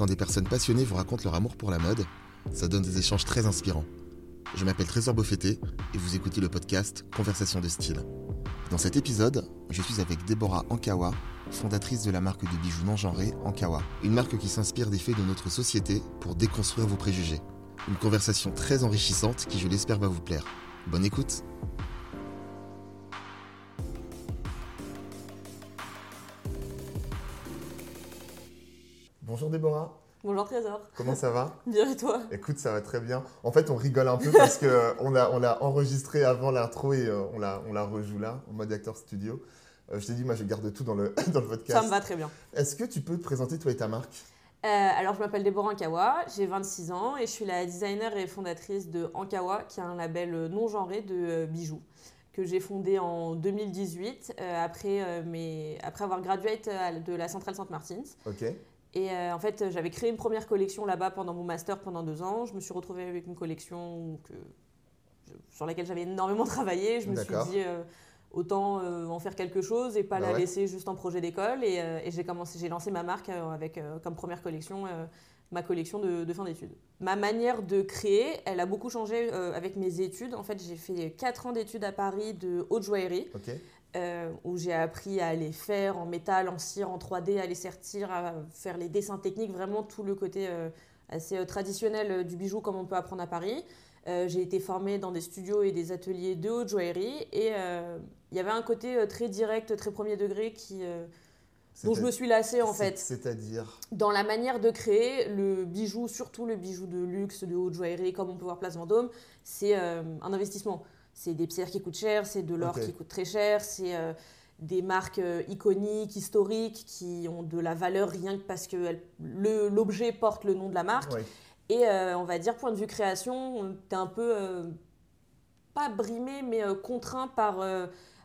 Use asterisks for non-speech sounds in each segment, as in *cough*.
quand des personnes passionnées vous racontent leur amour pour la mode. Ça donne des échanges très inspirants. Je m'appelle Trésor Beaufetté et vous écoutez le podcast Conversation de style. Dans cet épisode, je suis avec Déborah Ankawa, fondatrice de la marque de bijoux non genrés Ankawa, une marque qui s'inspire des faits de notre société pour déconstruire vos préjugés. Une conversation très enrichissante qui, je l'espère, va vous plaire. Bonne écoute Bonjour Déborah. Bonjour Trésor. Comment ça va? Bien et toi? Écoute, ça va très bien. En fait, on rigole un peu parce qu'on a, on a enregistré avant l'intro et euh, on, la, on la rejoue là, en mode acteur studio. Euh, je t'ai dit, moi, je garde tout dans le, *laughs* dans le podcast. Ça me va très bien. Est-ce que tu peux te présenter, toi et ta marque? Euh, alors, je m'appelle Déborah Ankawa, j'ai 26 ans et je suis la designer et fondatrice de Ankawa, qui est un label euh, non genré de euh, bijoux que j'ai fondé en 2018 euh, après, euh, mes- après avoir euh, de la Centrale Sainte-Martins. Ok. Et euh, en fait, j'avais créé une première collection là-bas pendant mon master pendant deux ans. Je me suis retrouvée avec une collection que, sur laquelle j'avais énormément *laughs* travaillé. Je me suis dit, euh, autant euh, en faire quelque chose et pas Bah la ouais. laisser juste en projet d'école. Et, et j'ai commencé, j'ai lancé ma marque avec comme première collection ma collection de, de fin d'études. Ma manière de créer, elle a beaucoup changé euh, avec mes études. En fait, j'ai fait quatre ans d'études à Paris de haute joaillerie. Euh, où j'ai appris à les faire en métal, en cire, en 3D, à les sertir, à faire les dessins techniques, vraiment tout le côté euh, assez euh, traditionnel du bijou comme on peut apprendre à Paris. Euh, j'ai été formée dans des studios et des ateliers de haute joaillerie et il y avait un côté très direct, très premier degré qui, dont je me suis lassée en fait C'est-à-dire dans la manière de créer le bijou, surtout le bijou de luxe, de haute joaillerie, comme on peut voir Place Vendôme, c'est un investissement. C'est des pierres qui coûtent cher, c'est de l'or qui coûte très cher, c'est euh, des marques euh, iconiques, historiques, qui ont de la valeur rien que parce que l'objet porte le nom de la marque. Ouais. Et euh, on va dire, point de vue création, tu es un peu, euh, pas brimé, mais contraint par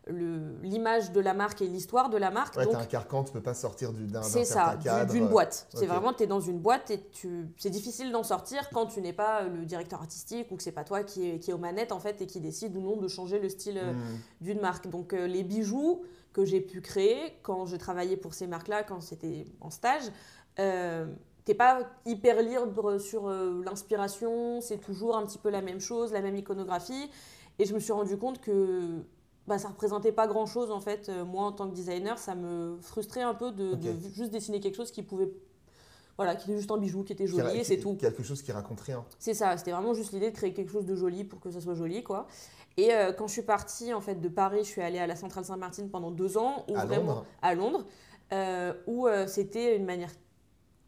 l'image de la marque et l'histoire de la marque. Ouais, Donc, un carcan, tu peux pas sortir du- d'un d'un c'est ça, du- d'une boîte. C'est vraiment, tu es dans une boîte et tu... c'est difficile d'en sortir quand tu n'es pas le directeur artistique ou que c'est pas toi qui est, qui est aux manettes en fait et qui décide ou non de changer le style euh, Hmm. d'une marque. Donc euh, les bijoux que j'ai pu créer quand je travaillais pour ces marques-là, quand c'était en stage, euh, t'es pas hyper libre sur euh, l'inspiration, c'est toujours un petit peu la même chose, la même iconographie. Et je me suis rendu compte que bah, ça représentait pas grand-chose en fait. Euh, moi en tant que designer, ça me frustrait un peu de, juste dessiner quelque chose qui pouvait... Voilà, qui était juste un bijou, qui était Qui- joli, et c'est tout. Quelque chose qui raconte rien. C'est ça, c'était vraiment juste l'idée de créer quelque chose de joli pour que ça soit joli, quoi. Et euh, quand je suis partie en fait de Paris, je suis allée à la Centrale Saint-Martin pendant deux ans, où À vraiment Londres à Londres, euh, où euh, c'était une manière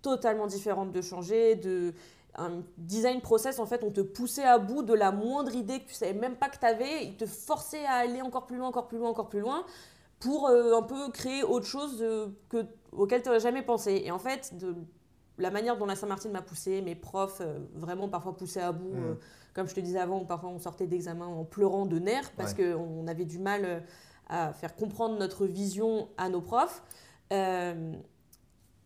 totalement différente de changer, de un design process en fait, on te poussait à bout de la moindre idée que tu savais même pas que tu avais, ils te forçaient à aller encore plus loin, encore plus loin, encore plus loin pour euh, un peu créer autre chose euh, que, auquel tu n'aurais jamais pensé. Et en fait, de la manière dont la Saint-Martin m'a poussé, mes profs euh, vraiment parfois poussés à bout, Mm. comme je te disais avant, parfois on sortait d'examen en pleurant de nerfs parce Ouais. qu'on avait du mal à faire comprendre notre vision à nos profs.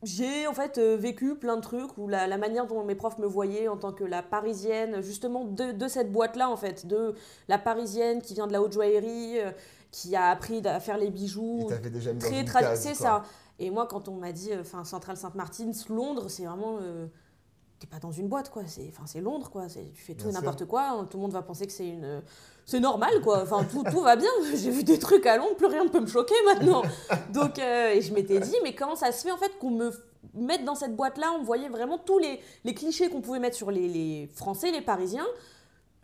Euh, j'ai en fait euh, vécu plein de trucs où la, la manière dont mes profs me voyaient en tant que la parisienne, justement de, de cette boîte-là en fait, de la parisienne qui vient de la haute joaillerie, euh, qui a appris à faire les bijoux, déjà mis très une tradi- case, C'est quoi. ça. Et moi, quand on m'a dit, enfin, Centrale Sainte-Martins, Londres, c'est vraiment. euh, T'es pas dans une boîte, quoi. C'est, enfin, c'est Londres, quoi. C'est, tu fais tout Bien et sûr. n'importe quoi. Tout le monde va penser que c'est une. C'est normal, quoi. Enfin, tout, tout va bien. *laughs* J'ai vu des trucs à Londres, plus rien ne peut me choquer maintenant. Donc, euh, et je m'étais dit, mais comment ça se fait, en fait, qu'on me mette dans cette boîte-là? On voyait vraiment tous les, les clichés qu'on pouvait mettre sur les, les Français, les Parisiens,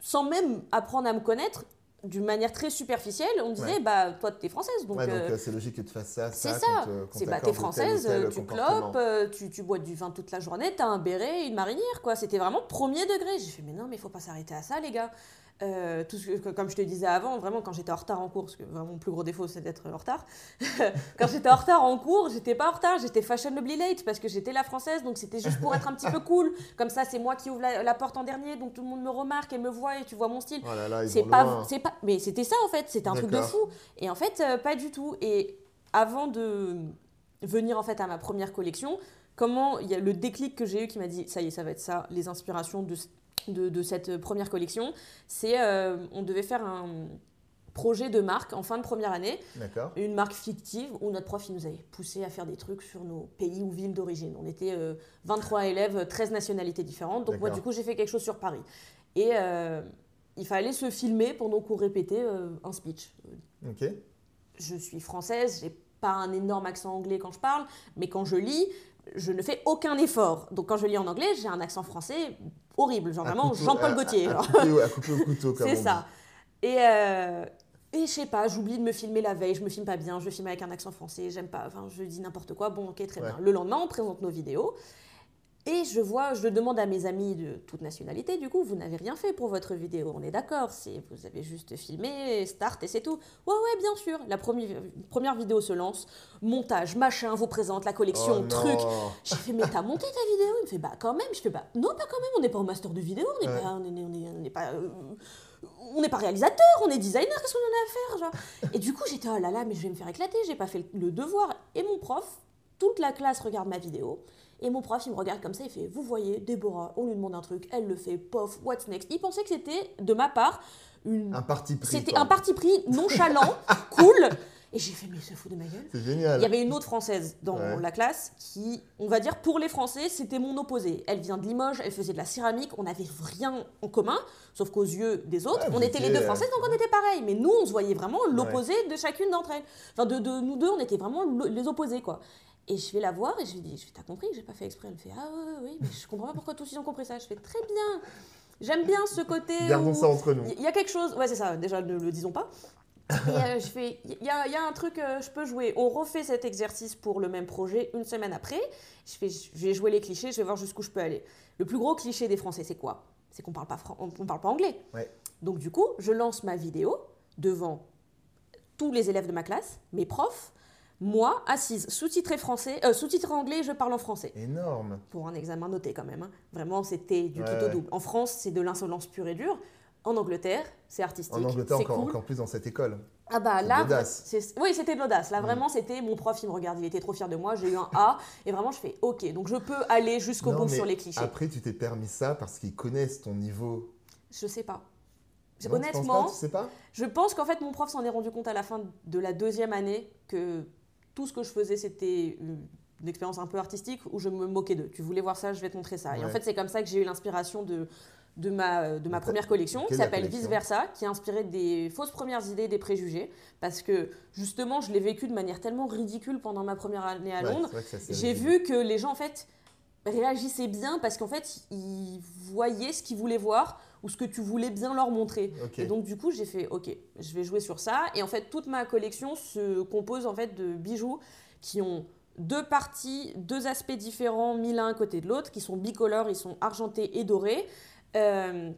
sans même apprendre à me connaître. D'une manière très superficielle, on disait, Ouais. bah, toi, t'es française. Donc, Ouais, donc euh, euh, c'est logique que tu fasses ça, c'est ça. c'est bah, t'es française, tel tu clopes, tu, tu bois du vin toute la journée, t'as un béret, une marinière, quoi. C'était vraiment premier degré. J'ai fait, mais non, mais il faut pas s'arrêter à ça, les gars. Euh, tout ce que- comme je te disais avant, vraiment, quand j'étais en retard en cours, parce que vraiment, mon plus gros défaut, c'est d'être en retard. *laughs* quand j'étais en retard en cours, j'étais pas en retard, j'étais fashionably late, parce que j'étais la française, donc c'était juste pour être un petit peu cool. Comme ça, c'est moi qui ouvre la, la porte en dernier, donc tout le monde me remarque et me voit et tu vois mon style. Oh C'est pas, c'est pas, mais c'était ça en fait, c'était un truc de fou. Et en fait, euh, pas du tout. Et avant de venir en fait à ma première collection, comment il y a le déclic que j'ai eu qui m'a dit, ça y est, ça va être ça, les inspirations de, de, de cette première collection, c'est, euh, on devait faire un projet de marque en fin de première année. D'accord. Une marque fictive où notre prof il nous avait poussé à faire des trucs sur nos pays ou villes d'origine. On était euh, 23 élèves, 13 nationalités différentes. Donc moi du coup j'ai fait quelque chose sur Paris. Et euh, il fallait se filmer pendant qu'on répétait euh, un speech. Ok. Je suis française, j'ai pas un énorme accent anglais quand je parle, mais quand je lis, je ne fais aucun effort. Donc quand je lis en anglais, j'ai un accent français horrible, genre vraiment Jean-Paul à- Gaultier. À, genre. couper, au- à couper au couteau, *laughs* comme C'est ça. Et, euh, et je sais pas, j'oublie de me filmer la veille, je me filme pas bien, je filme avec un accent français, j'aime pas, enfin je dis n'importe quoi, bon ok très Ouais. bien. Le lendemain on présente nos vidéos et je vois, je demande à mes amis de toute nationalité, du coup vous n'avez rien fait pour votre vidéo, on est d'accord, c'est vous avez juste filmé, start et c'est tout. Ouais ouais bien sûr, la première, première vidéo se lance, montage, machin, vous présente la collection, Oh truc. J'ai fait, mais t'as monté ta vidéo? Il me fait, bah quand même. Je fais, bah non, pas quand même, on n'est pas au master de vidéo, on n'est Ouais. pas, on est, on est- on n'est pas, euh, on n'est pas réalisateur, on est designer, qu'est-ce qu'on en a à faire genre? Et du coup, j'étais, oh là là, mais je vais me faire éclater, j'ai pas fait le devoir. Et mon prof, toute la classe regarde ma vidéo. Et mon prof, il me regarde comme ça, il fait Vous voyez, Déborah, on lui demande un truc, elle le fait, pof, what's next? Il pensait que c'était, de ma part, une... Un parti pris. c'était un parti pris nonchalant, *laughs* cool. Et j'ai fait Mais il se fout de ma gueule. C'est génial. Il y avait une autre française dans Ouais. la classe qui, on va dire, pour les Français, c'était mon opposé. Elle vient de Limoges, elle faisait de la céramique, on n'avait rien en commun, sauf qu'aux yeux des autres, on était les deux euh, françaises, donc on était pareil. Mais nous, on se voyait vraiment l'opposé de chacune d'entre elles. Enfin, de, de nous deux, on était vraiment le- les opposés, quoi. Et je vais la voir et je lui dis, je fais, t'as compris j'ai pas fait exprès Elle me fait, ah ouais, oui, mais je comprends pas pourquoi tous ils ont compris ça. Je fais, très bien. J'aime bien ce côté. Gardons où- ça entre nous. il y a quelque chose, ouais, c'est ça, déjà ne le disons pas. Et euh, je fais, il y a, il y a un truc, euh, je peux jouer. On refait cet exercice pour le même projet une semaine après. Je fais, je vais jouer les clichés, je vais voir jusqu'où je peux aller. Le plus gros cliché des Français, c'est quoi? C'est qu'on parle pas fran- on, on parle pas anglais. Ouais. Donc du coup, je lance ma vidéo devant tous les élèves de ma classe, mes profs, moi, assise, sous-titré français, euh, sous-titré anglais, je parle en français Énorme. pour un examen noté quand même. hein. Vraiment, c'était du Ouais, tout au double. En France, c'est de l'insolence pure et dure. En Angleterre, c'est artistique. En Angleterre, encore, cool. encore plus dans cette école. Ah bah là, oui, c'était de l'audace. Là, Mm. vraiment, c'était mon prof, il me regarde, il était trop fier de moi. J'ai eu un A et vraiment, je fais OK. Donc, je peux aller jusqu'au bout sur les clichés. Après, tu t'es permis ça parce qu'ils connaissent ton niveau. Je sais pas. Non, tu penses Honnêtement, pas, tu sais pas? je pense qu'en fait, mon prof s'en est rendu compte à la fin de la deuxième année que tout ce que je faisais, c'était une expérience un peu artistique où je me moquais d'eux. Tu voulais voir ça, je vais te montrer ça. Et en fait, c'est comme ça que j'ai eu l'inspiration de, de, ma, de ma ta- première collection, qui s'appelle Vice Versa, qui est inspirée des fausses premières idées, des préjugés. Parce que justement, je l'ai vécu de manière tellement ridicule pendant ma première année à Londres. J'ai vu que les gens, en fait, réagissaient bien parce qu'en fait, ils voyaient ce qu'ils voulaient voir ou ce que tu voulais bien leur montrer. Et donc, du coup, j'ai fait, OK, je vais jouer sur ça. Et en fait, toute ma collection se compose en fait de bijoux qui ont deux parties, deux aspects différents mis l'un à côté de l'autre, qui sont bicolores, ils sont argentés et dorés, euh,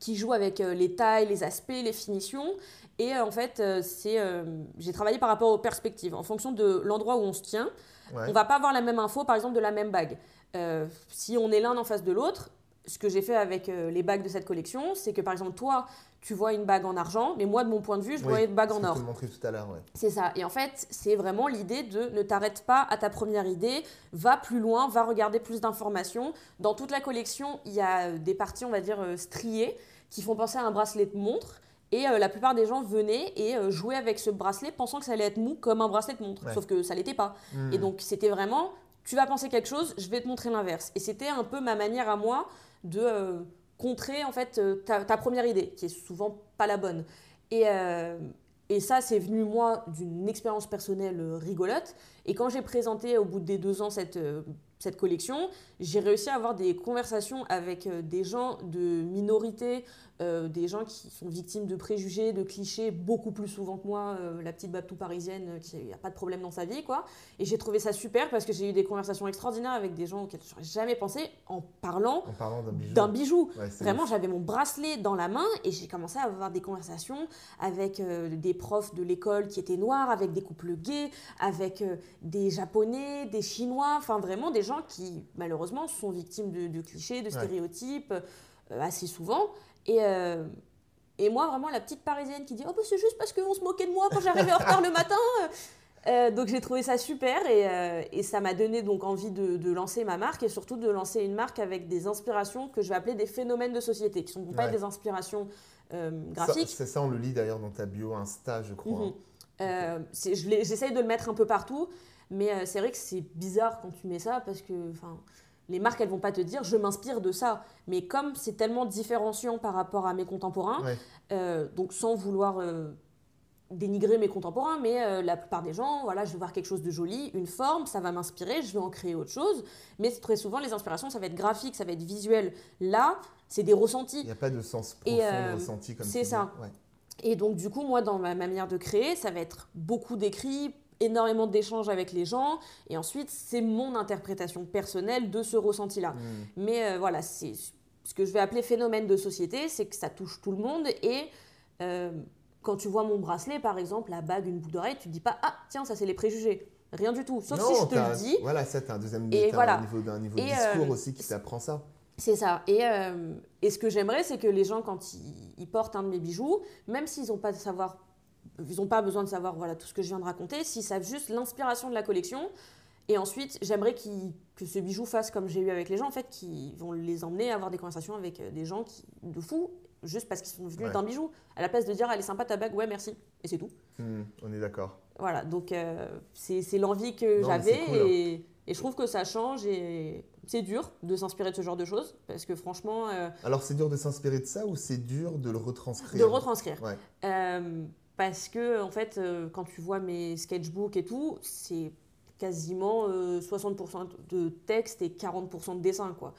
qui jouent avec euh, les tailles, les aspects, les finitions. Et euh, en fait, c'est, euh, j'ai travaillé par rapport aux perspectives. En fonction de l'endroit où on se tient, Ouais. on va pas avoir la même info, par exemple, de la même bague. Euh, si on est l'un en face de l'autre, ce que j'ai fait avec euh, les bagues de cette collection, c'est que par exemple, toi, tu vois une bague en argent, mais moi, de mon point de vue, je Oui, vois une bague en or. montrais tout à l'heure, ouais. C'est ça. Et en fait, c'est vraiment l'idée de ne t'arrête pas à ta première idée, va plus loin, va regarder plus d'informations. Dans toute la collection, il y a euh, des parties, on va dire, striées, qui font penser à un bracelet de montre. Et euh, la plupart des gens venaient et euh, jouaient avec ce bracelet pensant que ça allait être mou comme un bracelet de montre. Ouais. Sauf que ça l'était pas. Hmm. Et donc, c'était vraiment, tu vas penser quelque chose, je vais te montrer l'inverse. Et c'était un peu ma manière à moi de euh, contrer, en fait, euh, ta, première idée, qui est souvent pas la bonne. Et, euh, et ça, c'est venu, moi, d'une expérience personnelle rigolote. Et quand j'ai présenté, au bout des deux ans, cette, cette collection, j'ai réussi à avoir des conversations avec des gens de minorité, euh, des gens qui sont victimes de préjugés, de clichés, beaucoup plus souvent que moi, euh, la petite babtou parisienne euh, qui n'a pas de problème dans sa vie, quoi. Et j'ai trouvé ça super parce que j'ai eu des conversations extraordinaires avec des gens auxquels je n'aurais jamais pensé en parlant En parlant d'un bijou. Ouais, Vraiment, j'avais mon bracelet dans la main et j'ai commencé à avoir des conversations avec des profs de l'école qui étaient noirs, avec des couples gays, avec des japonais, des chinois, enfin vraiment des gens qui malheureusement sont victimes de, de clichés, de stéréotypes euh, assez souvent. Et, euh, et moi, vraiment, la petite parisienne qui dit Oh, bah, c'est juste parce qu'on se moquait de moi quand j'arrivais en retard le matin. Euh, donc j'ai trouvé ça super et, euh, et ça m'a donné donc envie de, de lancer ma marque et surtout de lancer une marque avec des inspirations que je vais appeler des phénomènes de société, qui ne sont pas Ouais. des inspirations graphique. C'est ça, on le lit d'ailleurs dans ta bio Insta, je crois. Euh, J'essaye de le mettre un peu partout, mais c'est vrai que c'est bizarre quand tu mets ça parce que les marques, elles vont pas te dire je m'inspire de ça. Mais comme c'est tellement différenciant par rapport à mes contemporains, donc sans vouloir dénigrer mes contemporains, mais euh, la plupart des gens, voilà, je vais voir quelque chose de joli, une forme, ça va m'inspirer, je vais en créer autre chose. Mais très souvent, les inspirations, ça va être graphique, ça va être visuel. Là, c'est des ressentis. Il n'y a pas de sens profond euh, ressenti comme C'est ça. Et donc, du coup, moi, dans ma manière de créer, ça va être beaucoup d'écrits, énormément d'échanges avec les gens, et ensuite, c'est mon interprétation personnelle de ce ressenti-là. Hmm. Mais euh, voilà, c'est ce que je vais appeler phénomène de société, c'est que ça touche tout le monde et quand tu vois mon bracelet, par exemple, la bague, une boucle d'oreille, tu te dis pas Ah, tiens, ça c'est les préjugés. Rien du tout. Sauf si je te le dis. Voilà, ça, tu un deuxième et voilà. niveau, d'un niveau discours euh, aussi qui t'apprend ça. C'est ça. Et, euh, et, ce que j'aimerais, c'est que les gens, quand ils, portent un de mes bijoux, même s'ils n'ont pas de savoir, ils n'ont pas besoin de savoir voilà tout ce que je viens de raconter, s'ils savent juste l'inspiration de la collection. Et ensuite, j'aimerais que ce bijou fasse comme j'ai eu avec les gens, en fait, qui vont les emmener à avoir des conversations avec euh, des gens qui, de fous juste parce qu'ils sont venus d'un bijou. À la place de dire, elle est sympa ta bague, ouais, merci. Et c'est tout. Hmm, on est d'accord. Voilà, donc euh, c'est l'envie que j'avais hein. et, et, je trouve que ça change et c'est dur de s'inspirer de ce genre de choses parce que franchement. Euh, Alors c'est dur de s'inspirer de ça ou c'est dur de le retranscrire? De le retranscrire. Euh, parce que en fait, quand tu vois mes sketchbooks et tout, c'est quasiment 60% de texte et 40% de dessin, quoi.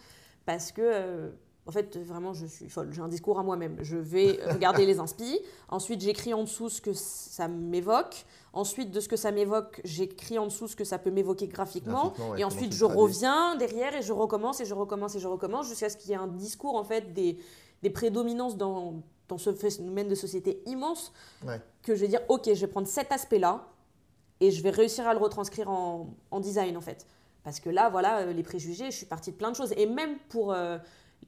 Parce que en fait, vraiment, je suis folle. J'ai un discours à moi-même. Je vais *laughs* regarder les inspi. Ensuite, j'écris en dessous ce que ça m'évoque. Ensuite, de ce que ça m'évoque, j'écris en dessous ce que ça peut m'évocker graphiquement. et ensuite, je reviens derrière et je recommence et je recommence et je recommence jusqu'à ce qu'il y ait un discours, en fait, des, des prédominances dans, dans ce phénomène de société immense que je vais dire, OK, je vais prendre cet aspect-là et je vais réussir à le retranscrire en, en, design, en fait. Parce que là, voilà, euh, les préjugés, je suis partie de plein de choses. Et même pour... Euh,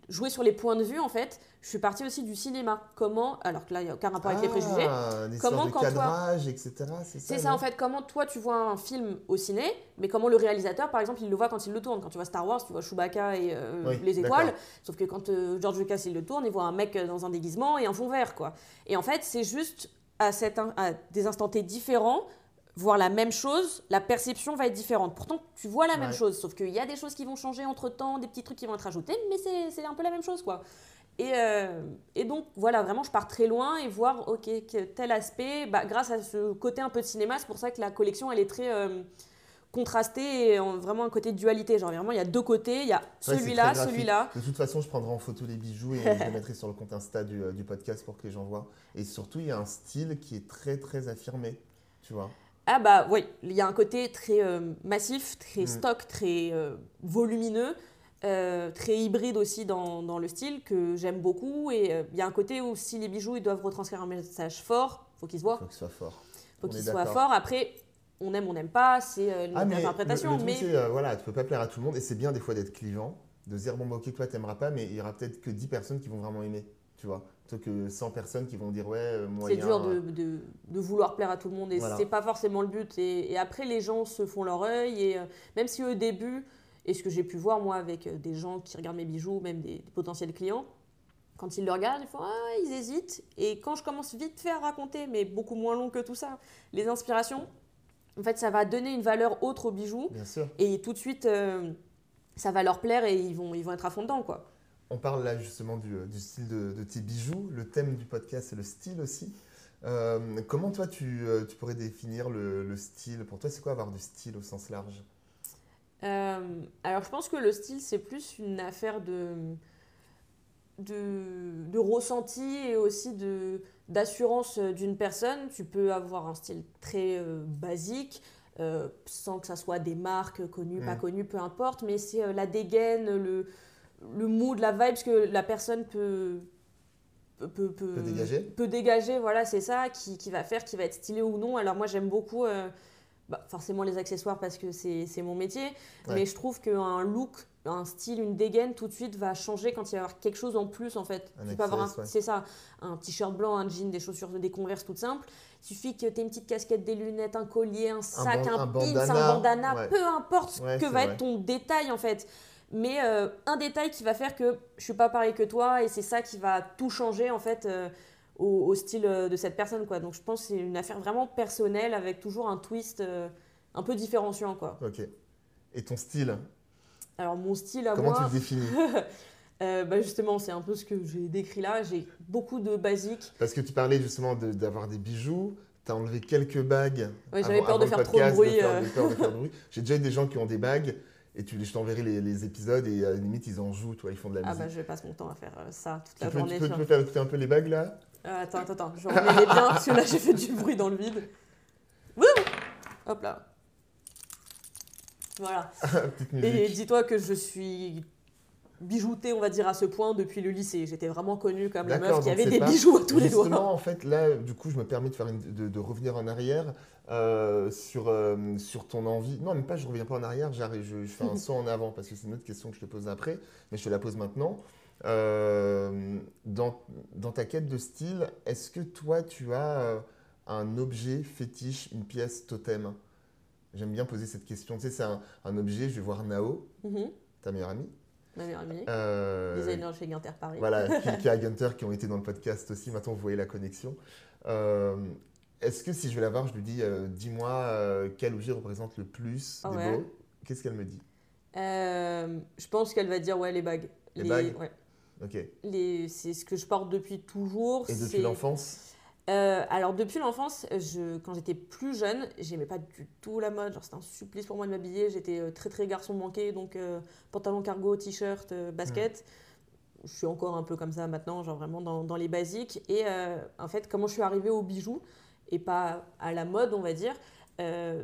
jouer sur les points de vue, en fait, je suis partie aussi du cinéma. Comment, alors que là, il n'y a aucun rapport avec les préjugés. Ah, comment, de quand cadrage, toi, etc. C'est ça, ça en fait. Comment toi, tu vois un film au ciné, mais comment le réalisateur, par exemple, il le voit quand il le tourne. Quand tu vois Star Wars, tu vois Chewbacca et euh, les étoiles. Sauf que quand euh, George Lucas, il le tourne, il voit un mec dans un déguisement et un fond vert, quoi. Et en fait, c'est juste à, cette, à des instants différents voir la même chose, la perception va être différente. Pourtant, tu vois la même chose, sauf qu'il y a des choses qui vont changer entre temps, des petits trucs qui vont être ajoutés, mais c'est un peu la même chose, quoi. Et, euh, et, donc, voilà, vraiment, je pars très loin et voir, ok, tel aspect, bah, grâce à ce côté un peu de cinéma, c'est pour ça que la collection, elle est très euh, contrastée et vraiment un côté de dualité. Genre, vraiment, il y a deux côtés, il y a celui-là, celui-là. De toute façon, je prendrai en photo les bijoux et *laughs* je les mettrai sur le compte Insta du, euh, du podcast pour que les gens voient. Et surtout, il y a un style qui est très, très affirmé, tu vois. Ah bah oui, il y a un côté très euh, massif, très mm. stock, très euh, volumineux, euh, très hybride aussi dans, dans le style que j'aime beaucoup. Et il y a un côté où si les bijoux ils doivent retranscrire un message fort, faut qu'ils se voient. Faut qu'ils soient forts. Faut qu'ils soient forts. Après, on aime, on n'aime pas, c'est une ah, interprétation. mais voilà, tu peux pas plaire à tout le monde et c'est bien des fois d'être clivant, de dire bon bah ok toi t'aimeras pas, mais il y aura peut-être que 10 personnes qui vont vraiment aimer, tu vois plutôt que 100 personnes qui vont dire ouais, euh, moyen. C'est dur de, de, de, vouloir plaire à tout le monde et c'est pas forcément le but. Et, et, après, les gens se font leur œil et euh, même si au début, et ce que j'ai pu voir moi avec euh, des gens qui regardent mes bijoux, même des, potentiels clients, quand ils le regardent, ils font ah, ils hésitent. Et quand je commence vite fait à raconter, mais beaucoup moins long que tout ça, les inspirations, en fait, ça va donner une valeur autre au bijou. Bien sûr. Et tout de suite, ça va leur plaire et ils vont, ils vont être à fond dedans, quoi. On parle là justement du, euh, style de, tes bijoux. Le thème du podcast, c'est le style aussi. Euh, comment toi, euh, tu, pourrais définir le, style? Pour toi, c'est quoi avoir du style au sens large? Alors, je pense que le style, c'est plus une affaire de, de, ressenti et aussi de, d'assurance d'une personne. Tu peux avoir un style très basique, sans que ça soit des marques connues, pas mmh. connues, peu importe, mais c'est la dégaine, le le mood, la vibe que la personne peut, peut, peut, dégager. Peut dégager, voilà, c'est ça, qui, qui, va faire, qui va être stylé ou non. Alors moi, j'aime beaucoup, euh, bah, forcément les accessoires parce que c'est mon métier, mais je trouve qu'un look, un style, une dégaine, tout de suite va changer quand il va y avoir quelque chose en plus, en fait. C'est ça, un t-shirt blanc, un jean, des chaussures, des converses toutes simples. Il suffit que tu aies une petite casquette, des lunettes, un collier, un sac, un, pin, un bandana, peu importe ce que va être ton détail, en fait mais euh, un détail qui va faire que je suis pas pareil que toi et c'est ça qui va tout changer en fait euh, au, au style euh, de cette personne quoi. Donc je pense que c'est une affaire vraiment personnelle avec toujours un twist euh, un peu différenciant quoi. Ok. Et ton style, Alors mon style à comment tu moi, le définis? *laughs* Euh, bah, justement c'est un peu ce que j'ai décrit là. J'ai beaucoup de basiques. Parce que tu parlais justement de- d'avoir des bijoux, tu as enlevé quelques bagues. Ouais, j'avais peur de faire trop bruit, euh. de bruit. J'ai déjà eu des gens qui ont des bagues et tu, je t'enverrai les, les épisodes et à la limite ils en jouent, toi, ils font de la Ah musique. bah je passe mon temps à faire euh, ça toute tu, la peux, journée. tu peux- tu faire écouter un peu les bagues là? Euh, attends, attends, attends, je remets les bien parce que là j'ai fait du bruit dans le vide. Wouh Hop là. Voilà. *laughs* Et dis-toi que je suis bijoutée, on va dire, à ce point depuis le lycée. J'étais vraiment connue comme la meuf qui avait des pas- bijoux à tous les Justement, doigts. en fait, là, du coup, je me permets de, faire une- de, de revenir en arrière euh, sur, euh, sur ton envie. Non, même pas, je reviens pas en arrière, j'arrive, je, je fais un *laughs* saut en avant parce que c'est une autre question que je te pose après, mais je te la pose maintenant. Euh, dans, dans ta quête de style, est-ce que toi, tu as un objet fétiche, une pièce totem? J'aime bien poser cette question. Tu sais, c'est un, un objet, je vais voir Nao, Mhm. ta meilleure amie. Amie, Euh, designer chez Guinter Paris. voilà, Kilka et Gunter qui ont été dans le podcast aussi. Maintenant, vous voyez la connexion. Euh, Est-ce que si je vais la voir, je lui dis, euh, dis-moi euh, quel objet représente le plus Ah des ouais. beaux? Qu'est-ce qu'elle me dit? Je pense qu'elle va dire ouais les bagues. Les bagues? Ouais. Ok. Les- c'est ce que je porte depuis toujours. Et depuis l'enfance? Euh, alors depuis l'enfance, je, quand j'étais plus jeune, j'aimais pas du tout la mode. Genre c'était un supplice pour moi de m'habiller. J'étais euh, très très garçon manqué, donc euh, pantalon cargo, t-shirt, euh, basket. Je suis encore un peu comme ça maintenant, genre vraiment dans, dans les basiques. Et en fait, comment je suis arrivée aux bijoux et pas à la mode, on va dire,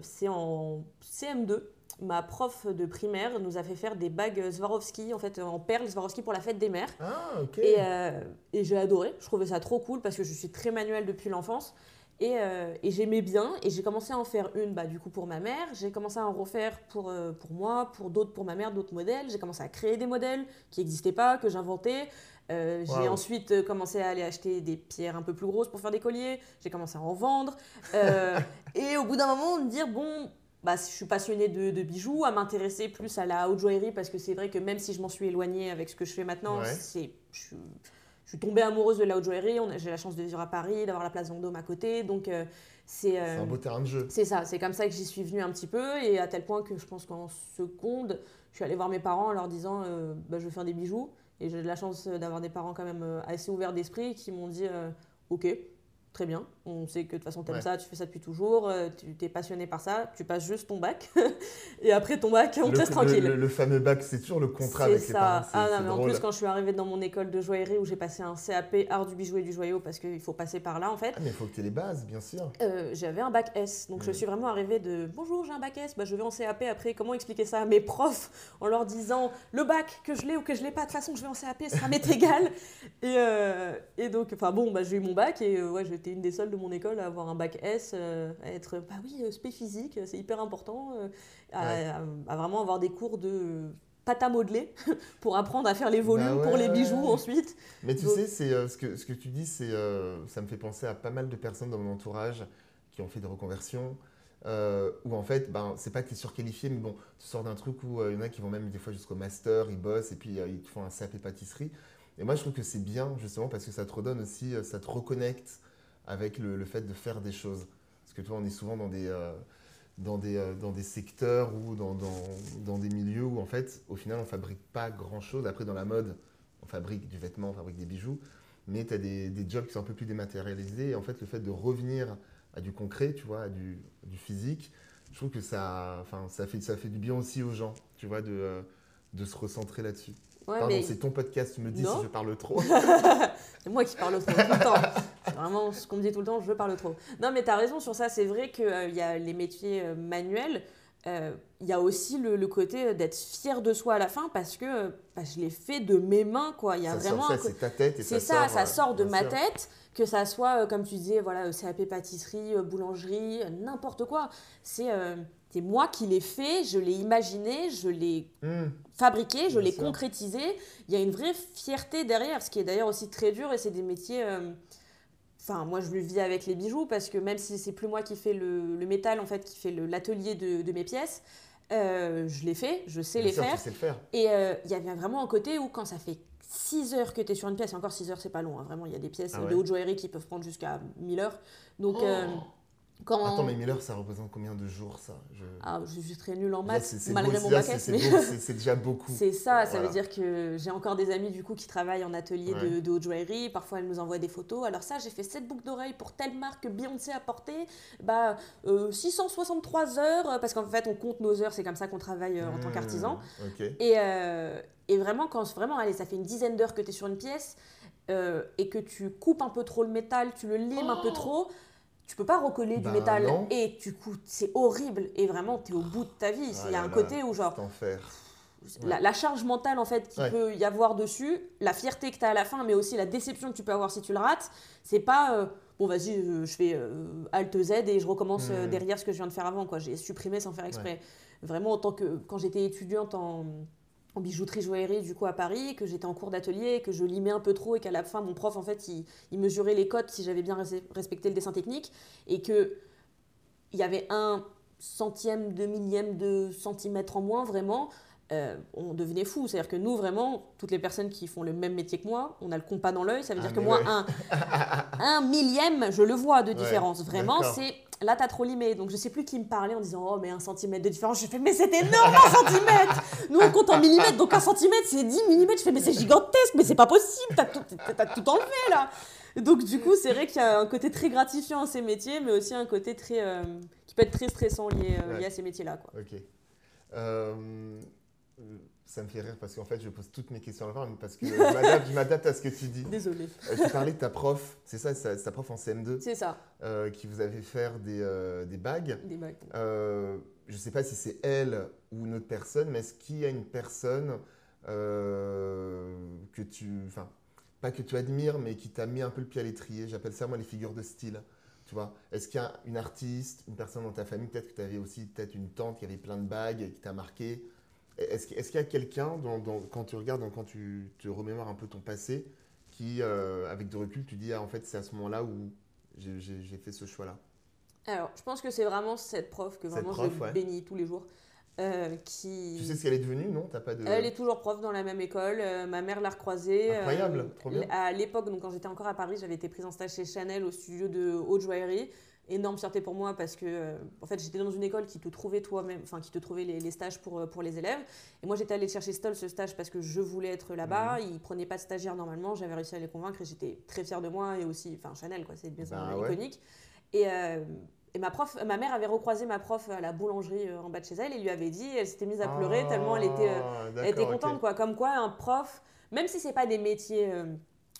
c'est en CM2. Ma prof de primaire nous a fait faire des bagues Swarovski, en fait en perles Swarovski pour la fête des mères. Ah, ok. Et, euh, et j'ai adoré, je trouvais ça trop cool parce que je suis très manuelle depuis l'enfance. Et, euh, et j'aimais bien, et j'ai commencé à en faire une bah, du coup pour ma mère, j'ai commencé à en refaire pour, euh, pour moi, pour d'autres pour ma mère, d'autres modèles. J'ai commencé à créer des modèles qui n'existaient pas, que j'inventais. Euh, j'ai ensuite commencé à aller acheter des pierres un peu plus grosses pour faire des colliers. J'ai commencé à en vendre. *laughs* Et au bout d'un moment, me dire, bon, bah, je suis passionnée de, de bijoux, à m'intéresser plus à la haute joaillerie, parce que c'est vrai que même si je m'en suis éloignée avec ce que je fais maintenant, Ouais. c'est, je, suis- je suis tombée amoureuse de la haute joaillerie. J'ai la chance de vivre à Paris, d'avoir la place Vendôme à côté. Donc, euh, c'est. euh, un beau terrain de jeu. c'est ça, c'est comme ça que j'y suis venue un petit peu, et à tel point que je pense qu'en seconde, je suis allée voir mes parents en leur disant euh, bah, je veux faire des bijoux. Et j'ai de la chance d'avoir des parents quand même euh, assez ouverts d'esprit qui m'ont dit euh, ok, très bien, on sait que de toute façon t'aimes Ouais. ça, tu fais ça depuis toujours, euh, tu t'es passionné par ça, tu passes juste ton bac, *laughs* et après ton bac, on le, te laisse le- tranquille. le- le fameux bac, c'est toujours le contrat C'est avec les parents. ça. Ah non, mais en plus, quand je suis arrivée dans mon école de joaillerie où j'ai passé un CAP art du bijou et du joyau parce qu'il faut passer par là en fait, Ah, mais il faut que tu aies les bases, bien sûr. euh, j'avais un bac S. Donc je suis vraiment arrivée de bonjour, j'ai un bac S, bah, je vais en CAP après. Comment expliquer ça à mes profs en leur disant le bac, que je l'ai ou que je l'ai pas, de toute façon je vais en CAP, ça m'est *laughs* égal. Et, euh, et donc, enfin bon, bah, j'ai eu mon bac et euh, ouais, j'étais une des seules de mon école à avoir un bac S, euh, à être, bah oui, euh, spé physique, c'est hyper important, euh, à, Ouais. à- à vraiment avoir des cours de pâte à modeler *laughs* pour apprendre à faire les volumes Bah ouais, pour les bijoux ouais. ensuite. Mais tu Donc- sais, c'est euh, ce, que, ce que tu dis, c'est, euh, ça me fait penser à pas mal de personnes dans mon entourage qui ont fait des reconversions. euh, où en fait, ben, c'est pas que tu es surqualifié, mais bon, tu sors d'un truc où il y en a qui vont même des fois jusqu'au master, ils bossent et puis ils te font un CAP pâtisserie. Et moi, je trouve que c'est bien justement parce que ça te redonne aussi, ça te reconnecte avec le, fait de faire des choses. Parce que tu vois, on est souvent dans des, euh, dans des, euh, dans des secteurs ou dans, dans, dans des milieux où en fait, au final, on fabrique pas grand chose. Après, dans la mode, on fabrique du vêtement, on fabrique des bijoux, mais tu as des, des jobs qui sont un peu plus dématérialisés. Et en fait, le fait de revenir à du concret, tu vois, à du, du physique, je trouve que ça, ça, fait, ça fait du bien aussi aux gens, tu vois, de, euh, de se recentrer là-dessus. Ouais, Pardon, mais c'est ton podcast, tu me dis Non. si je parle trop. *laughs* C'est moi qui parle trop tout le temps. *laughs* C'est vraiment ce qu'on me dit tout le temps, je parle trop. Non, mais tu as raison sur ça. C'est vrai qu'il y a les métiers euh, manuels. euh, Il y a aussi le, le côté d'être fier de soi à la fin parce que euh, bah, je l'ai fait de mes mains. quoi. Il y a ça vraiment sort, ça, c'est ta tête et c'est ça, ça, sort, de ma sûr. tête, que ça soit, euh, comme tu disais, voilà, euh, CAP pâtisserie, euh, boulangerie, euh, n'importe quoi. C'est euh, c'est moi qui l'ai fait, je l'ai imaginé, je l'ai Hmm. fabriqué, je l'ai concrétisé. Il y a une vraie fierté derrière, ce qui est d'ailleurs aussi très dur et c'est des métiers. euh, Enfin, moi, je le vis avec les bijoux parce que même si c'est plus moi qui fais le, le métal, en fait, qui fait l'atelier de, de mes pièces, Euh, je l'ai fait, je sais Bien les sûr, faire. Tu sais le faire. Et euh, il y avait vraiment un côté où quand ça fait 6 heures que tu es sur une pièce, encore 6 heures c'est pas long, hein, vraiment il y a des pièces Ah ouais. de haute joaillerie qui peuvent prendre jusqu'à 1000 heures. Donc Oh. Quand... Attends, mais 1000 heures, ça représente combien de jours ça? Je... Ah, je suis très nulle en maths, c'est- malgré beau, mon bac c'est- mais- *laughs* déjà beaucoup. C'est ça, ça Voilà. veut dire que j'ai encore des amis du coup qui travaillent en atelier de, Ouais. de haute joaillerie. Parfois, elles nous envoient des photos. Alors ça, j'ai fait cette boucle d'oreille pour telle marque que Beyoncé a portée. Bah, euh, 663 heures, euh, parce qu'en fait, on compte nos heures. C'est comme ça qu'on travaille euh, en tant Mmh, qu'artisan. Et, euh, et vraiment, quand vraiment, allez, ça fait une dizaine d'heures que tu es sur une pièce et que tu coupes un peu trop le métal, tu le limes un peu trop, tu peux pas recoller Bah, du métal non. et tu coupes. C'est horrible. Et vraiment, tu es au bout de ta vie. Ah Il y a un là, côté où, genre, cet enfer. la, la charge mentale en fait qu'il Ouais. peut y avoir dessus, la fierté que tu as à la fin, mais aussi la déception que tu peux avoir si tu le rates, c'est pas euh, bon vas-y euh, je fais euh, Alt Z et je recommence euh, Mhm. derrière ce que je viens de faire avant quoi. J'ai supprimé sans faire exprès. Vraiment en tant que quand j'étais étudiante en, en bijouterie joaillerie du coup à Paris, que j'étais en cours d'atelier, que je limais un peu trop et qu'à la fin mon prof en fait il, il mesurait les cotes si j'avais bien res- respecté le dessin technique et que il y avait un centième de millième de centimètre en moins vraiment euh, on devenait fou. C'est-à-dire que nous, vraiment, toutes les personnes qui font le même métier que moi, on a le compas dans l'œil. Ça veut Ah, dire que mais moi, ouais. un, *laughs* un millième, je le vois de Ouais, différence. Vraiment, c'est. Là, t'as trop limé. Donc, je sais plus qui me parlait en disant Oh, mais un centimètre de différence. Je fais Mais c'est énorme, un centimètre Nous, on compte en millimètres. Donc, un centimètre, c'est 10 millimètres. Je fais Mais c'est gigantesque, mais c'est pas possible. T'as tout, t'as- tout enlevé, là. Donc, du coup, c'est vrai qu'il y a un côté très gratifiant à ces métiers, mais aussi un côté très. euh, qui peut être très stressant lié, euh, lié à ces métiers-là, quoi. Ok. Euh, ça me fait rire parce qu'en fait, je pose toutes mes questions à la fin parce que je m'adapte- à ce que tu dis. Désolée. Euh, tu parlais de ta prof, c'est ça, c'est ta prof en CM2 C'est ça, euh, qui vous avait faire des, euh, des bagues. des bagues. Euh, je ne sais pas si c'est elle ou une autre personne, mais est-ce qu'il y a une personne que tu. Enfin, pas que tu admires, mais qui t'a mis un peu le pied à l'étrier? J'appelle ça, moi, les figures de style. Tu vois Est-ce qu'il y a une artiste, une personne dans ta famille, peut-être que tu avais aussi peut-être une tante qui avait plein de bagues et qui t'a marqué? Est-ce qu'il y a quelqu'un, dans- dans- quand tu regardes, quand tu te remémores un peu ton passé, qui, euh, avec de recul, tu dis, ah, en fait, c'est à ce moment-là où j'ai- fait ce choix-là? Alors, je pense que c'est vraiment cette prof que vraiment prof, je ouais. bénis tous les jours. euh, qui... Tu sais ce qu'elle est devenue, non? T'as pas de... Elle est toujours prof dans la même école. euh, ma mère l'a recroisée. Incroyable, trop bien. À l'époque, donc quand j'étais encore à Paris, j'avais été prise en stage chez Chanel au studio de haute joaillerie. Énorme fierté pour moi parce que euh, en fait j'étais dans une école qui te trouvait toi-même, enfin qui te trouvait les, les stages pour, euh, pour les élèves. Et moi j'étais allée chercher Stoll ce stage parce que je voulais être là-bas. Mhm. Ils prenaient pas de stagiaire normalement. J'avais réussi à les convaincre et j'étais très fière de moi et aussi, enfin Chanel quoi, c'est une maison Bah ouais. iconique. Et, euh, et ma prof, ma mère avait recroisé ma prof à la boulangerie en bas de chez elle et lui avait dit, elle s'était mise à pleurer tellement elle était, Ah, elle était d'accord, contente quoi. Comme quoi un prof, même si c'est pas des métiers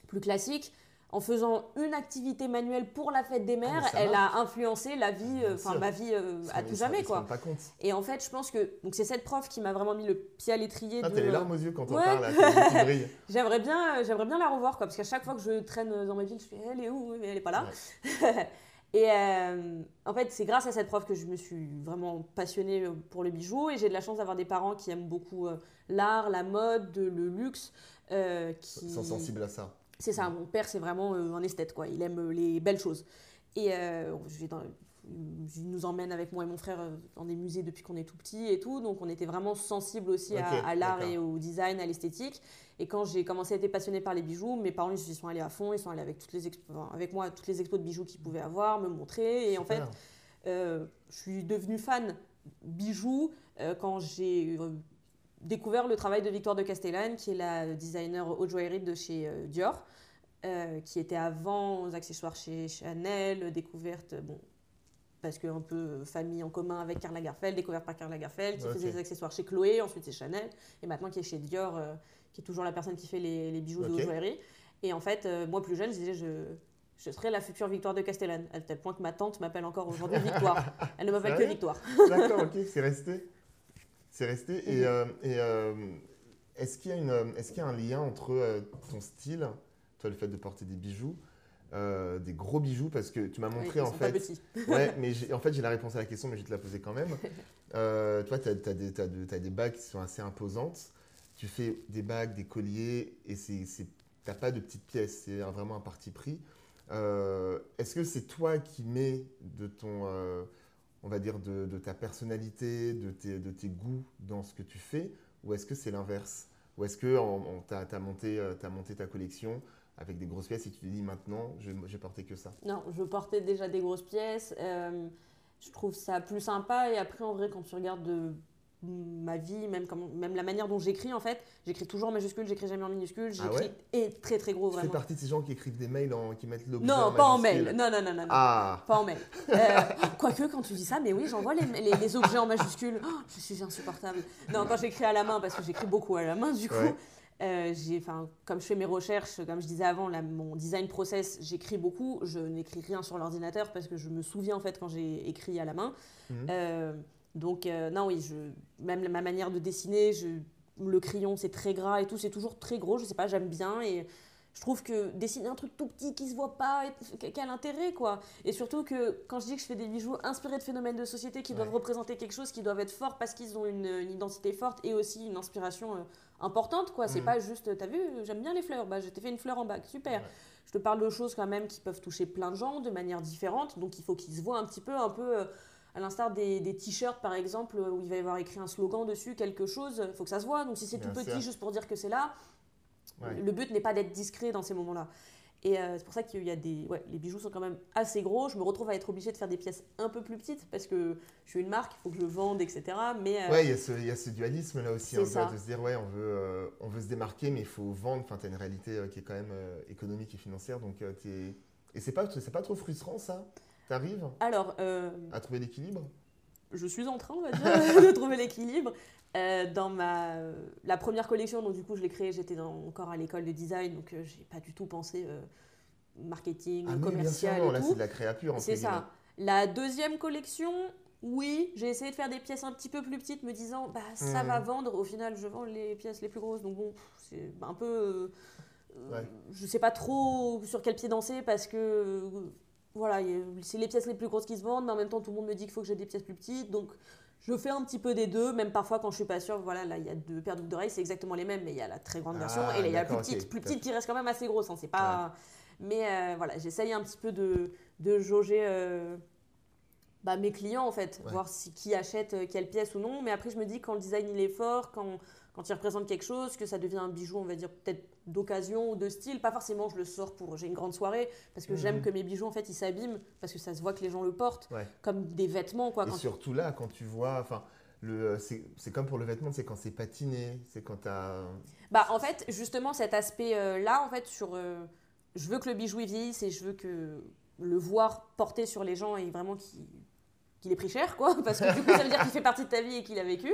plus classiques, en faisant une activité manuelle pour la fête des mères, Ah, ça elle a influencé la vie, euh, enfin ma vie euh, à tout jamais quoi. pas compte. Et en fait, je pense que donc c'est cette prof qui m'a vraiment mis le pied à l'étrier. Ah, de- t'as les larmes aux yeux quand on Ouais. parle. *laughs* J'aimerais bien, euh, j'aimerais bien la revoir quoi, parce qu'à chaque fois que je traîne dans ma ville, je fais elle est où? Mais elle est pas là. *laughs* et euh, en fait, c'est grâce à cette prof que je me suis vraiment passionnée pour le bijou et j'ai de la chance d'avoir des parents qui aiment beaucoup l'art, la mode, le luxe, euh, qui Ils sont sensibles à ça. C'est ça, mon père c'est vraiment euh, un esthète quoi, il aime euh, les belles choses. Et euh, je vais dans- il nous emmène avec moi et mon frère dans des musées depuis qu'on est tout petit et tout, donc on était vraiment sensible aussi à- l'art et au design, à l'esthétique. Et quand j'ai commencé à être passionnée par les bijoux, mes parents ils sont allés à fond, ils sont allés avec, toutes les expo- enfin, avec moi à toutes les expos de bijoux qu'ils pouvaient avoir, me montrer. Et en fait, euh, je suis devenue fan bijoux euh, quand j'ai découvert le travail de Victoire de Castellane, qui est la designer haute joaillerie de chez euh, Dior, euh, qui était avant aux accessoires chez Chanel, découverte, bon, parce que un peu famille en commun avec Karl Lagerfeld, découverte par Karl Lagerfeld, qui faisait des accessoires chez Chloé, ensuite c'est Chanel, et maintenant qui est chez Dior, euh, qui est toujours la personne qui fait les, les bijoux de Ok. haute joaillerie. Et en fait, euh, moi plus jeune, je disais, je, je serai la future Victoire de Castellane, à tel point que ma tante m'appelle encore aujourd'hui Victoire. *laughs* Elle ne m'appelle que Victoire. D'accord, ok, c'est resté. C'est resté. Et, Mhm. euh, et, euh, est-ce qu'il y, qu'il y a un lien entre euh, ton style, toi, le fait de porter des bijoux, des gros bijoux, parce que tu m'as montré en pas fait. petits. *laughs* Ouais, mais en fait, j'ai la réponse à la question, mais je vais te la poser quand même. *laughs* Toi, tu as, des, t'as de- t'as des bagues qui sont assez imposantes. Tu fais des bagues, des colliers, et c'est, c'est, t'as pas de petites pièces, c'est vraiment un parti pris. Est-ce que c'est toi qui mets de ton, on va dire, de, ta personnalité, de tes, goûts dans ce que tu fais Ou est-ce que c'est l'inverse? Ou est-ce que tu as, monté, as monté ta collection avec des grosses pièces et tu te dis maintenant, je vais porter que ça? Non, je portais déjà des grosses pièces. Euh, je trouve ça plus sympa. Et après, en vrai, quand tu regardes de ma vie, même, comme, même la manière dont j'écris en fait. J'écris toujours en majuscule, j'écris jamais en minuscule, ah j'écris et très très gros vraiment. Tu fais partie de ces gens qui écrivent des mails, en, qui mettent l'objet Non, pas en mail, non, non, non, non. Ah. Pas en mail. *laughs* Euh, quoique quand tu dis ça, mais oui, j'envoie les, les, objets en majuscule. Oh, je suis insupportable. Non, quand j'écris à la main, parce que j'écris beaucoup à la main du coup. Euh, comme je fais mes recherches, comme je disais avant, mon design process, j'écris beaucoup. Je n'écris rien sur l'ordinateur parce que je me souviens en fait quand j'ai écrit à la main. Mhm. Euh, donc, euh, non, oui, je, même ma manière de dessiner, je, le crayon, c'est très gras et tout, c'est toujours très gros, je sais pas, j'aime bien. Et je trouve que dessiner un truc tout petit qui se voit pas, quel intérêt, quoi. Et surtout que quand je dis que je fais des bijoux inspirés de phénomènes de société qui doivent représenter quelque chose, qui doivent être forts parce qu'ils ont une, identité forte et aussi une inspiration euh, importante, quoi. C'est mm. pas juste, t'as vu, j'aime bien les fleurs, bah, je t'ai fait une fleur en bac, super. Je te parle de choses quand même qui peuvent toucher plein de gens de manière différente, donc il faut qu'ils se voient un petit peu, un peu. Euh, à l'instar des, des t-shirts par exemple où il va y avoir écrit un slogan dessus, quelque chose, il faut que ça se voit. Donc si c'est tout petit juste pour dire que c'est là, le but n'est pas d'être discret dans ces moments-là. Et euh, c'est pour ça qu'il y a des. Ouais, les bijoux sont quand même assez gros. Je me retrouve à être obligée de faire des pièces un peu plus petites parce que je suis une marque, il faut que je vende, etc. Mais, euh, Ouais, il y, a ce, y a ce dualisme là aussi, de se dire, ouais, on veut, euh, on veut se démarquer, mais il faut vendre. Enfin, tu as une réalité qui est quand même économique et financière. Donc, es... Et c'est pas, pas trop frustrant ça? T'arrives Alors. À trouver l'équilibre Je suis en train, on va dire, *laughs* de trouver l'équilibre. Euh, dans ma, la première collection, donc du coup je l'ai créée, j'étais encore à l'école de design, donc euh, j'ai pas du tout pensé euh, marketing, ah, commercial. Bien sûr, là c'est de la créature. C'est ça. La deuxième collection, oui, j'ai essayé de faire des pièces un petit peu plus petites, me disant bah ça va hmm. vendre. Au final, je vends les pièces les plus grosses, donc bon, c'est un peu. Ouais. Je sais pas trop sur quel pied danser parce que voilà, c'est les pièces les plus grosses qui se vendent, mais en même temps tout le monde me dit qu'il faut que j'ai des pièces plus petites, donc je fais un petit peu des deux, même parfois quand je suis pas sûre. Voilà, là, il y a deux paires d'oreilles, c'est exactement les mêmes, mais il y a la très grande version ah, et il y a la plus petite, plus petite qui reste quand même assez grosse. Hein, c'est pas. Mais euh, voilà, j'essaye un petit peu de, de jauger euh, bah, mes clients en fait, voir si, qui achète euh, quelle pièce ou non. Mais après, je me dis quand le design il est fort, quand quand il représente quelque chose, que ça devient un bijou, on va dire peut-être d'occasion ou de style. Pas forcément, je le sors pour j'ai une grande soirée, parce que j'aime mhm. que mes bijoux en fait ils s'abîment, parce que ça se voit que les gens le portent, comme des vêtements quoi. Et surtout là, quand tu vois, enfin. Euh, c'est comme pour le vêtement, c'est quand c'est patiné, c'est quand tu as... Bah en fait, justement cet aspect-là, en fait, sur... Euh, je veux que le bijou vieillisse et je veux que le voir porté sur les gens et vraiment qui qu'il ait pris cher, quoi, *laughs* parce que du coup, ça veut dire qu'il fait partie de ta vie et qu'il a vécu.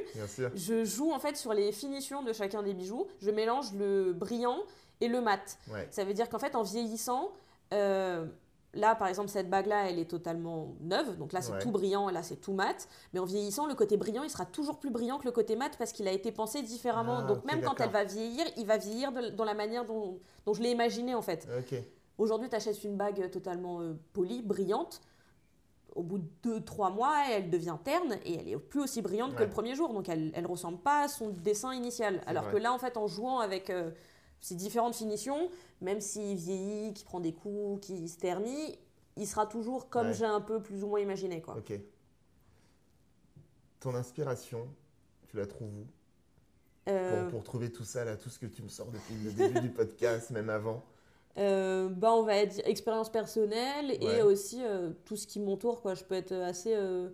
Je joue en fait sur les finitions de chacun des bijoux. Je mélange le brillant et le mat. Ça veut dire qu'en fait, en vieillissant, euh, là, par exemple, cette bague-là, elle est totalement neuve. Donc là, c'est tout brillant, là, c'est tout mat. Mais en vieillissant, le côté brillant, il sera toujours plus brillant que le côté mat parce qu'il a été pensé différemment. Ah, donc même quand elle va vieillir, il va vieillir dans la manière dont, dont je l'ai imaginé, en fait. Aujourd'hui, tu achètes une bague totalement euh, polie, brillante au bout de 2-3 mois, elle devient terne et elle est plus aussi brillante que le premier jour. Donc elle ne ressemble pas à son dessin initial. Alors que là, en fait, en jouant avec euh, ces différentes finitions, même s'il vieillit, qu'il prend des coups, qu'il se ternit, il sera toujours comme j'ai un peu plus ou moins imaginé. Quoi. Ok. Ton inspiration, tu la trouves où? Euh. pour, trouver tout ça, là, tout ce que tu me sors depuis le début du *laughs* podcast, même avant euh, bah, on va dire expérience personnelle et aussi euh, tout ce qui m'entoure. Quoi. Je peux être assez euh,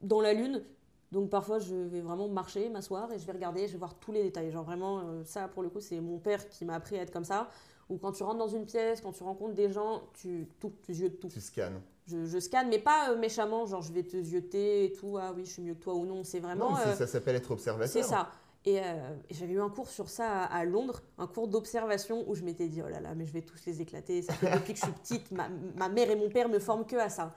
dans la lune. Donc parfois, je vais vraiment marcher, m'asseoir et je vais regarder, je vais voir tous les détails. Genre vraiment, ça pour le coup, c'est mon père qui m'a appris à être comme ça. Ou quand tu rentres dans une pièce, quand tu rencontres des gens, tu tout, tu de tout. Tu scannes. Je, je scanne, mais pas méchamment, genre je vais te zioter et tout, ah oui, je suis mieux que toi ou non. C'est vraiment. Non, ça s'appelle être observateur. C'est ça. Euh, et, j'avais eu un cours sur ça à, Londres, un cours d'observation où je m'étais dit, oh là là, mais je vais tous les éclater. Ça fait depuis que je suis petite, ma, ma, mère et mon père me forment que à ça.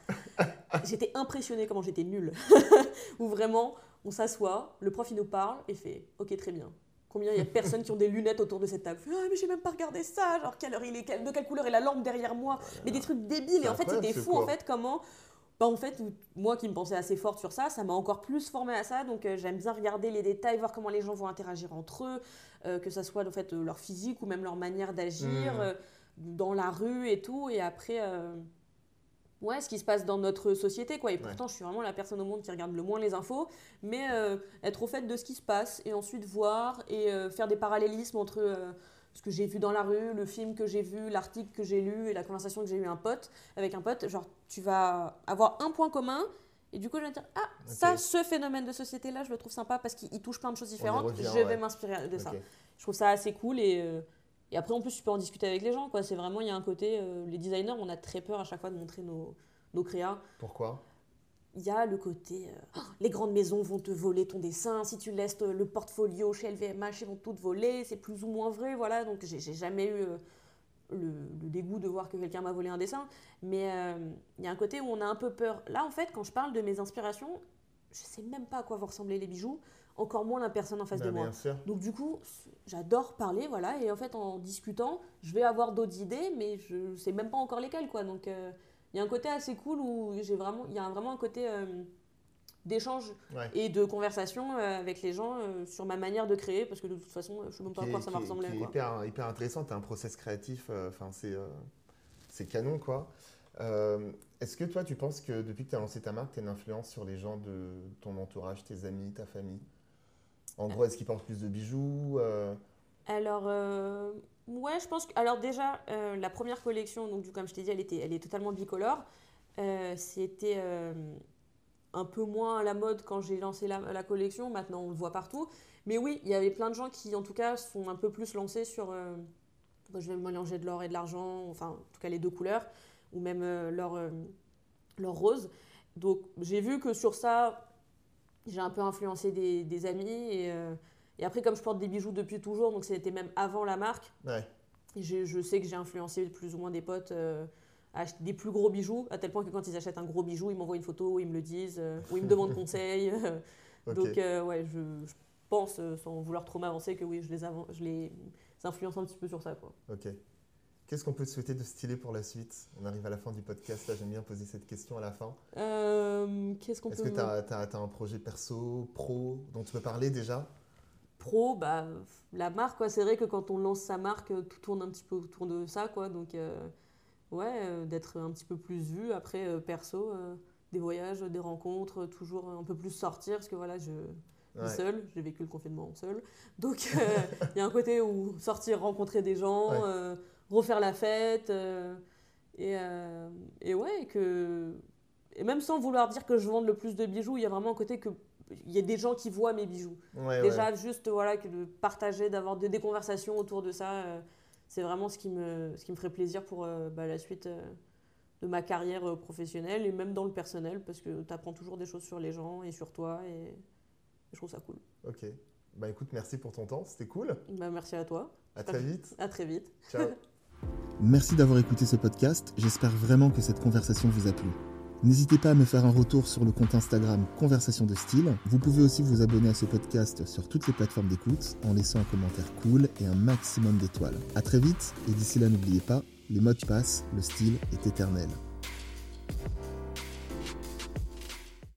J'étais impressionnée comment j'étais nulle. *laughs* où vraiment, on s'assoit, le prof il nous parle et fait, ok, très bien. Combien il y a de personnes qui ont des lunettes autour de cette table? Ah, mais j'ai même pas regardé ça. Genre, quelle heure il est, de quelle couleur est la lampe derrière moi? Oh Mais des trucs débiles. Et en fait, c'était fou, en fait, comment bah, en fait, moi qui me pensais assez forte sur ça, ça m'a encore plus formée à ça. Donc euh, j'aime bien regarder les détails, voir comment les gens vont interagir entre eux, euh, que ce soit en fait, euh, leur physique ou même leur manière d'agir mmh. dans la rue et tout. Et après, ouais, ce qui se passe dans notre société, quoi. Et pourtant, je suis vraiment la personne au monde qui regarde le moins les infos, mais être au fait de ce qui se passe et ensuite voir et faire des parallélismes entre ce que j'ai vu dans la rue, le film que j'ai vu, l'article que j'ai lu et la conversation que j'ai eu un pote avec un pote. Genre, tu vas avoir un point commun. Et du coup, je vais me dire, ah, ça, ce phénomène de société-là, je le trouve sympa parce qu'il touche plein de choses différentes. je vais m'inspirer de ça. Je trouve ça assez cool et et après, en plus, tu peux en discuter avec les gens. quoi. C'est vraiment, il y a un côté, euh, les designers, on a très peur à chaque fois de montrer nos, nos créas. Pourquoi? Il y a le côté, euh, oh, les grandes maisons vont te voler ton dessin. Si tu laisses euh, le portfolio chez LVMH, ils vont tout te voler. C'est plus ou moins vrai, voilà. Donc, j'ai jamais eu le, dégoût de voir que quelqu'un m'a volé un dessin. Mais il y a un côté où on a un peu peur. Là, en fait, quand je parle de mes inspirations, je sais même pas à quoi vont ressembler les bijoux encore moins la personne en face de bah, moi. Donc du coup, j'adore parler, voilà, et en fait en discutant, je vais avoir d'autres idées, mais je ne sais même pas encore lesquelles, quoi. Donc euh, il y a un côté assez cool où j'ai vraiment, il y a vraiment un côté euh, d'échange et de conversation euh, avec les gens sur ma manière de créer, parce que de toute façon, je ne sais même pas à quoi ça va ressembler. C'est hyper, hyper intéressant, tu as un process créatif, enfin c'est c'est canon, quoi. Est-ce que toi, tu penses que depuis que tu as lancé ta marque, tu as une influence sur les gens de ton entourage, tes amis, ta famille? En gros, est-ce qu'ils portent plus de bijoux euh? Alors, euh, ouais, je pense que. Alors, déjà, euh, la première collection, donc, comme je t'ai dit, elle, était, elle est totalement bicolore. C'était un peu moins à la mode quand j'ai lancé la, collection. Maintenant, on le voit partout. Mais oui, il y avait plein de gens qui, en tout cas, sont un peu plus lancés sur. je vais mélanger de l'or et de l'argent, enfin, en tout cas, les deux couleurs, ou même leur rose. Donc, j'ai vu que sur ça, j'ai un peu influencé des, amis. Et, euh, et, après, comme je porte des bijoux depuis toujours, donc c'était même avant la marque, je, sais que j'ai influencé plus ou moins des potes euh, à acheter des plus gros bijoux, à tel point que quand ils achètent un gros bijou, ils m'envoient une photo, ils me le disent, euh, ou ils me demandent *laughs* conseil. *laughs* Donc, ouais, je, pense, sans vouloir trop m'avancer, que oui, je les, je les influence un petit peu sur ça. Quoi. Ok. Qu'est-ce qu'on peut te souhaiter de stylé pour la suite? On arrive à la fin du podcast, là j'aime bien poser cette question à la fin. Euh, qu'est-ce qu'on Est-ce que tu as, un projet perso, pro, dont tu peux parler déjà? Pro, bah, la marque, c'est vrai que quand on lance sa marque, tout tourne un petit peu autour de ça, quoi. Donc, euh, ouais, euh, d'être un petit peu plus vu. Après, perso, des voyages, des rencontres, toujours un peu plus sortir, parce que voilà, je vis seule, j'ai vécu le confinement seule. Donc, *laughs* il y a un côté où sortir, rencontrer des gens refaire la fête. Euh, et, euh, et, ouais, que. Et même sans vouloir dire que je vende le plus de bijoux, il y a vraiment un côté que il y a des gens qui voient mes bijoux. Déjà, juste voilà, que de partager, d'avoir des, conversations autour de ça, euh, c'est vraiment ce qui, me, ce qui me ferait plaisir pour bah, la suite de ma carrière professionnelle et même dans le personnel, parce que tu apprends toujours des choses sur les gens et sur toi, et, je trouve ça cool. Ok. Bah écoute, merci pour ton temps, c'était cool. Bah, merci à toi. À très vite. À très vite. Ciao. *laughs* Merci d'avoir écouté ce podcast, j'espère vraiment que cette conversation vous a plu. N'hésitez pas à me faire un retour sur le compte Instagram Conversation de Style. Vous pouvez aussi vous abonner à ce podcast sur toutes les plateformes d'écoute en laissant un commentaire cool et un maximum d'étoiles. A très vite et d'ici là n'oubliez pas, les modes passent, le style est éternel.